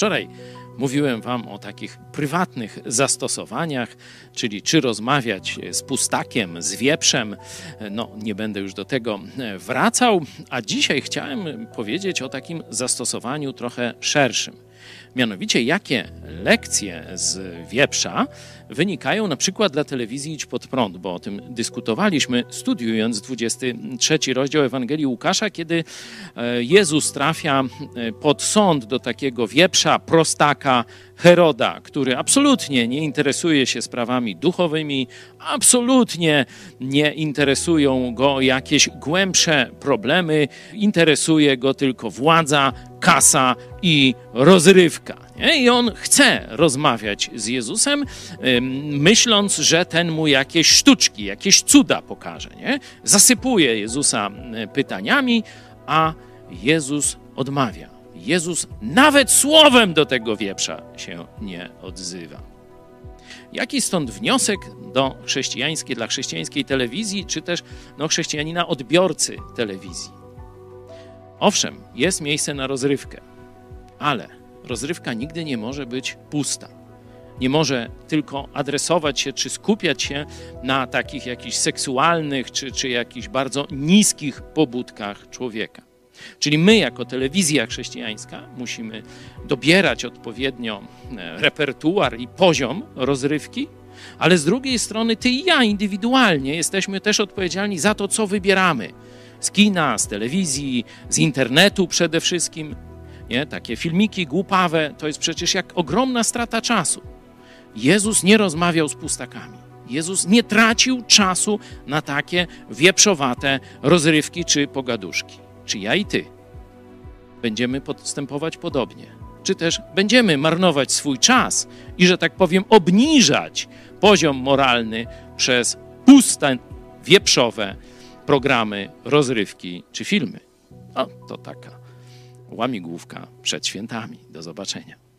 Wczoraj mówiłem Wam o takich prywatnych zastosowaniach, czyli czy rozmawiać z pustakiem, z wieprzem. No, nie będę już do tego wracał, a dzisiaj chciałem powiedzieć o takim zastosowaniu trochę szerszym. Mianowicie, jakie lekcje z wieprza wynikają na przykład dla telewizji Idź Pod Prąd, bo o tym dyskutowaliśmy, studiując 23 rozdział Ewangelii Łukasza, kiedy e, Jezus trafia e, pod sąd do takiego wieprza, prostaka Heroda, który absolutnie nie interesuje się sprawami duchowymi, absolutnie nie interesują go jakieś głębsze problemy, interesuje go tylko władza, kasa i rozrywka. Nie? I on chce rozmawiać z Jezusem, myśląc, że ten mu jakieś sztuczki, jakieś cuda pokaże. Nie? Zasypuje Jezusa pytaniami, a Jezus odmawia. Jezus nawet słowem do tego wieprza się nie odzywa. Jaki stąd wniosek do chrześcijańskiej, dla chrześcijańskiej telewizji, czy też no, chrześcijanina odbiorcy telewizji? Owszem, jest miejsce na rozrywkę, ale rozrywka nigdy nie może być pusta. Nie może tylko adresować się czy skupiać się na takich jakichś seksualnych czy, czy jakichś bardzo niskich pobudkach człowieka. Czyli my, jako telewizja chrześcijańska, musimy dobierać odpowiednio e, repertuar i poziom rozrywki, ale z drugiej strony ty i ja indywidualnie jesteśmy też odpowiedzialni za to, co wybieramy. Z kina, z telewizji, z internetu przede wszystkim. Nie? Takie filmiki głupawe to jest przecież jak ogromna strata czasu. Jezus nie rozmawiał z pustakami. Jezus nie tracił czasu na takie wieprzowate rozrywki czy pogaduszki. Czy ja i ty będziemy postępować podobnie? Czy też będziemy marnować swój czas i, że tak powiem, obniżać poziom moralny przez puste, wieprzowe programy, rozrywki czy filmy? O, to taka łamigłówka przed świętami. Do zobaczenia.